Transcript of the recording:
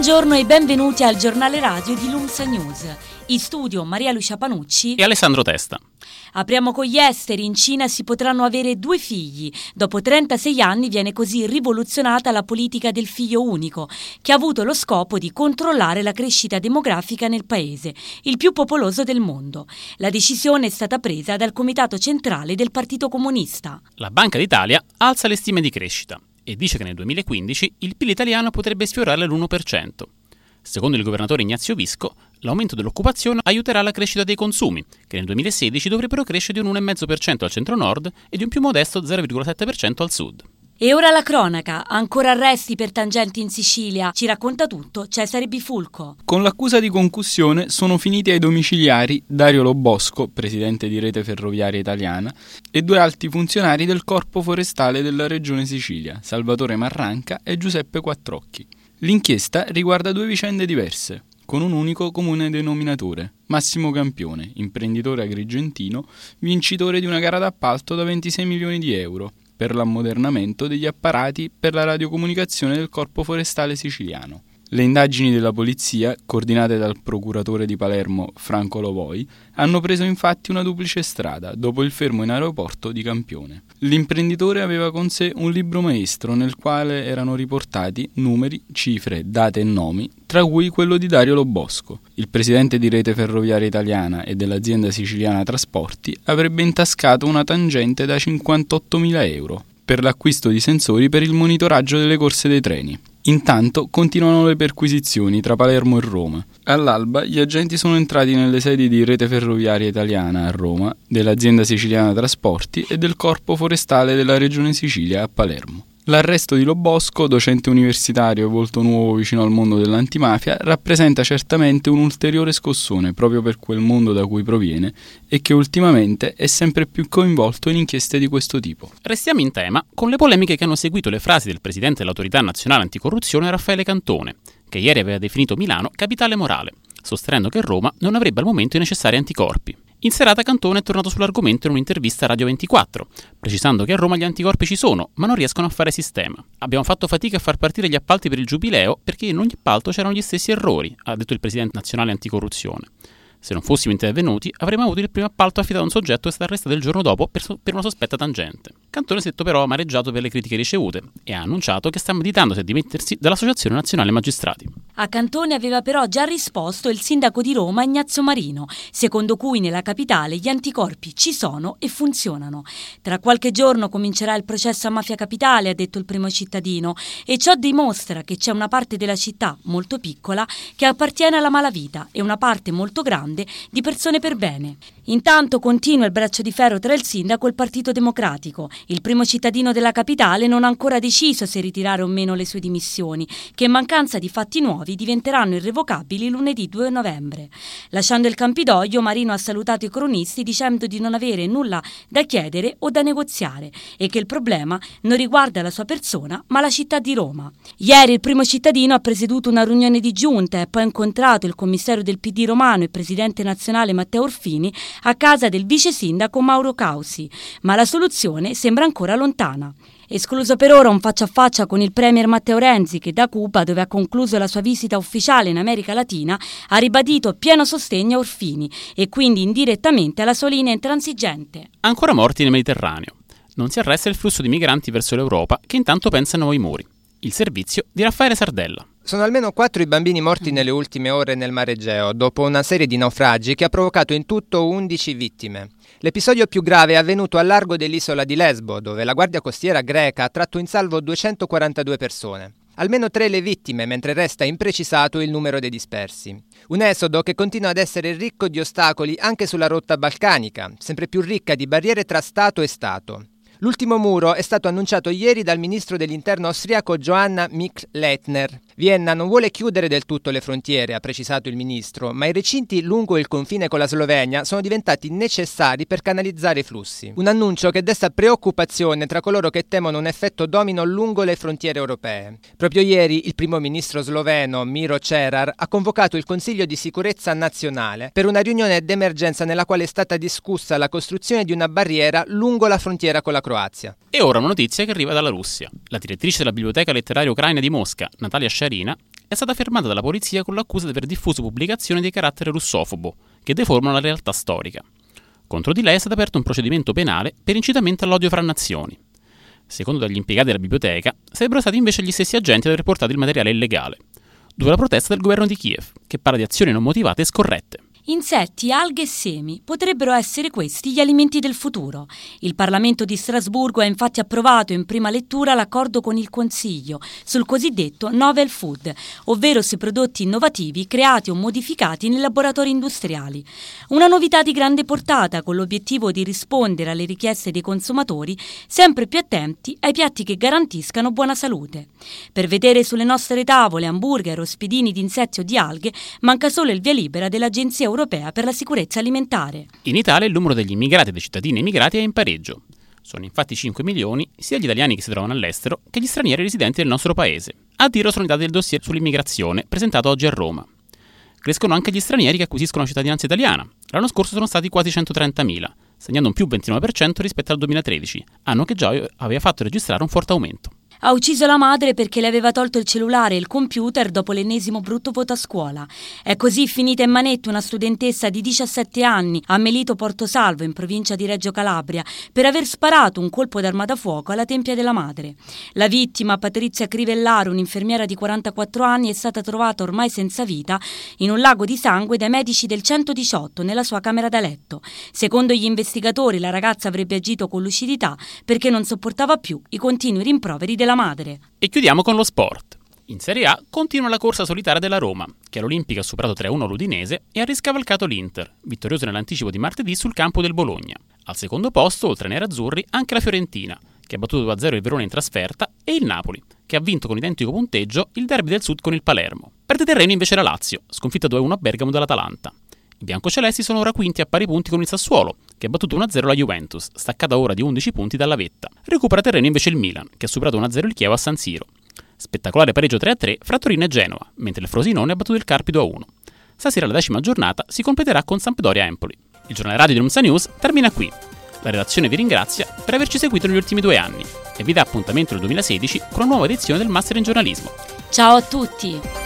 Buongiorno e benvenuti al giornale radio di Lumsa News. In studio Maria Lucia Panucci e Alessandro Testa. Apriamo con gli esteri. In Cina si potranno avere due figli. Dopo 36 anni viene così rivoluzionata la politica del figlio unico, che ha avuto lo scopo di controllare la crescita demografica nel paese, il più popoloso del mondo. La decisione è stata presa dal Comitato Centrale del Partito Comunista. La Banca d'Italia alza le stime di crescita e dice che nel 2015 il PIL italiano potrebbe sfiorare l'1%. Secondo il governatore Ignazio Visco, l'aumento dell'occupazione aiuterà la crescita dei consumi, che nel 2016 dovrebbero crescere di un 1,5% al centro-nord e di un più modesto 0,7% al sud. E ora la cronaca, ancora arresti per tangenti in Sicilia, ci racconta tutto Cesare Bifulco. Con l'accusa di concussione sono finiti ai domiciliari Dario Lobosco, presidente di Rete Ferroviaria Italiana, e due alti funzionari del Corpo Forestale della Regione Sicilia, Salvatore Marranca e Giuseppe Quattrocchi. L'inchiesta riguarda due vicende diverse, con un unico comune denominatore. Massimo Campione, imprenditore agrigentino, vincitore di una gara d'appalto da 26 milioni di euro per l'ammodernamento degli apparati per la radiocomunicazione del Corpo Forestale Siciliano. Le indagini della polizia, coordinate dal procuratore di Palermo Franco Lovoi, hanno preso infatti una duplice strada dopo il fermo in aeroporto di Campione. L'imprenditore aveva con sé un libro maestro nel quale erano riportati numeri, cifre, date e nomi, tra cui quello di Dario Lobosco. Il presidente di Rete Ferroviaria Italiana e dell'azienda siciliana Trasporti avrebbe intascato una tangente da 58.000 euro per l'acquisto di sensori per il monitoraggio delle corse dei treni. Intanto continuano le perquisizioni tra Palermo e Roma. All'alba gli agenti sono entrati nelle sedi di Rete Ferroviaria Italiana a Roma, dell'azienda siciliana Trasporti e del Corpo Forestale della Regione Sicilia a Palermo. L'arresto di Lobosco, docente universitario e volto nuovo vicino al mondo dell'antimafia, rappresenta certamente un ulteriore scossone proprio per quel mondo da cui proviene e che ultimamente è sempre più coinvolto in inchieste di questo tipo. Restiamo in tema con le polemiche che hanno seguito le frasi del presidente dell'autorità nazionale anticorruzione Raffaele Cantone, che ieri aveva definito Milano capitale morale, sostenendo che Roma non avrebbe al momento i necessari anticorpi. In serata Cantone è tornato sull'argomento in un'intervista a Radio 24, precisando che a Roma gli anticorpi ci sono, ma non riescono a fare sistema. Abbiamo fatto fatica a far partire gli appalti per il giubileo perché in ogni appalto c'erano gli stessi errori, ha detto il presidente nazionale anticorruzione. Se non fossimo intervenuti, avremmo avuto il primo appalto affidato a un soggetto che è stato arrestato il giorno dopo per, so- per una sospetta tangente. Cantone si è detto però amareggiato per le critiche ricevute e ha annunciato che sta meditando se dimettersi dall'Associazione Nazionale Magistrati. A Cantone aveva però già risposto il sindaco di Roma Ignazio Marino, secondo cui nella capitale gli anticorpi ci sono e funzionano. Tra qualche giorno comincerà il processo a Mafia Capitale, ha detto il primo cittadino, e ciò dimostra che c'è una parte della città molto piccola che appartiene alla malavita e una parte molto grande di persone per bene. Intanto continua il braccio di ferro tra il sindaco e il Partito Democratico. Il primo cittadino della capitale non ha ancora deciso se ritirare o meno le sue dimissioni, che in mancanza di fatti nuovi diventeranno irrevocabili lunedì 2 novembre. Lasciando il Campidoglio, Marino ha salutato i cronisti dicendo di non avere nulla da chiedere o da negoziare e che il problema non riguarda la sua persona ma la città di Roma. Ieri il primo cittadino ha presieduto una riunione di giunta e poi ha incontrato il commissario del PD romano e presidente nazionale Matteo Orfini a casa del vice sindaco Mauro Causi, ma la soluzione sembra ancora lontana. Escluso per ora un faccia a faccia con il premier Matteo Renzi che da Cuba, dove ha concluso la sua visita ufficiale in America Latina, ha ribadito pieno sostegno a Orfini e quindi indirettamente alla sua linea intransigente. Ancora morti nel Mediterraneo. Non si arresta il flusso di migranti verso l'Europa che intanto pensa a nuovi muri. Il servizio di Raffaele Sardella. Sono almeno quattro i bambini morti nelle ultime ore nel Mar Egeo, dopo una serie di naufragi che ha provocato in tutto 11 vittime. L'episodio più grave è avvenuto a largo dell'isola di Lesbo, dove la Guardia Costiera greca ha tratto in salvo 242 persone. Almeno tre le vittime, mentre resta imprecisato il numero dei dispersi. Un esodo che continua ad essere ricco di ostacoli anche sulla rotta balcanica, sempre più ricca di barriere tra Stato e Stato. L'ultimo muro è stato annunciato ieri dal ministro dell'interno austriaco Johanna Mick-Leitner. Vienna non vuole chiudere del tutto le frontiere, ha precisato il ministro, ma i recinti lungo il confine con la Slovenia sono diventati necessari per canalizzare i flussi. Un annuncio che desta preoccupazione tra coloro che temono un effetto domino lungo le frontiere europee. Proprio ieri il primo ministro sloveno Miro Cerar ha convocato il Consiglio di sicurezza nazionale per una riunione d'emergenza nella quale è stata discussa la costruzione di una barriera lungo la frontiera con la Croazia. E ora una notizia che arriva dalla Russia. La direttrice della Biblioteca Letteraria Ucraina di Mosca, Natalia Sciarina, è stata fermata dalla polizia con l'accusa di aver diffuso pubblicazioni di carattere russofobo, che deformano la realtà storica. Contro di lei è stato aperto un procedimento penale per incitamento all'odio fra nazioni. Secondo dagli impiegati della biblioteca, sarebbero stati invece gli stessi agenti ad aver portato il materiale illegale, dopo la protesta del governo di Kiev, che parla di azioni non motivate e scorrette. Insetti, alghe e semi potrebbero essere questi gli alimenti del futuro. Il Parlamento di Strasburgo ha infatti approvato in prima lettura l'accordo con il Consiglio sul cosiddetto novel food, ovvero sui prodotti innovativi creati o modificati nei laboratori industriali. Una novità di grande portata con l'obiettivo di rispondere alle richieste dei consumatori sempre più attenti ai piatti che garantiscano buona salute. Per vedere sulle nostre tavole hamburger o spiedini di insetti o di alghe manca solo il via libera dell'Agenzia Europea per la sicurezza alimentare. In Italia il numero degli immigrati e dei cittadini immigrati è in pareggio. Sono infatti 5 milioni sia gli italiani che si trovano all'estero che gli stranieri residenti nel nostro paese. A dirlo sono i dati del dossier sull'immigrazione presentato oggi a Roma. Crescono anche gli stranieri che acquisiscono la cittadinanza italiana. L'anno scorso sono stati quasi 130.000, segnando un più 29% rispetto al 2013, anno che già aveva fatto registrare un forte aumento. Ha ucciso la madre perché le aveva tolto il cellulare e il computer dopo l'ennesimo brutto voto a scuola. È così finita in manetto una studentessa di 17 anni a Melito Portosalvo, in provincia di Reggio Calabria, per aver sparato un colpo d'arma da fuoco alla tempia della madre. La vittima, Patrizia Crivellaro, un'infermiera di 44 anni, è stata trovata ormai senza vita in un lago di sangue dai medici del 118 nella sua camera da letto. Secondo gli investigatori, la ragazza avrebbe agito con lucidità perché non sopportava più i continui rimproveri della della madre. E chiudiamo con lo sport. In Serie A continua la corsa solitaria della Roma, che all'Olimpica ha superato 3-1 l'Udinese e ha riscavalcato l'Inter, vittorioso nell'anticipo di martedì sul campo del Bologna. Al secondo posto, oltre ai nerazzurri, anche la Fiorentina, che ha battuto 2-0 il Verona in trasferta, e il Napoli, che ha vinto con identico punteggio il derby del Sud con il Palermo. Perde terreno invece la Lazio, sconfitta 2-1 a Bergamo dall'Atalanta. I biancocelesti sono ora quinti a pari punti con il Sassuolo, che ha battuto 1-0 la Juventus, staccata ora di 11 punti dalla vetta. Recupera terreno invece il Milan, che ha superato 1-0 il Chievo a San Siro. Spettacolare pareggio 3-3 fra Torino e Genova, mentre il Frosinone ha battuto il Carpi 2-1. Stasera la decima giornata si completerà con Sampdoria-Empoli. Il giornale radio di Lumsa News termina qui. La redazione vi ringrazia per averci seguito negli ultimi due anni e vi dà appuntamento nel 2016 con una nuova edizione del Master in Giornalismo. Ciao a tutti!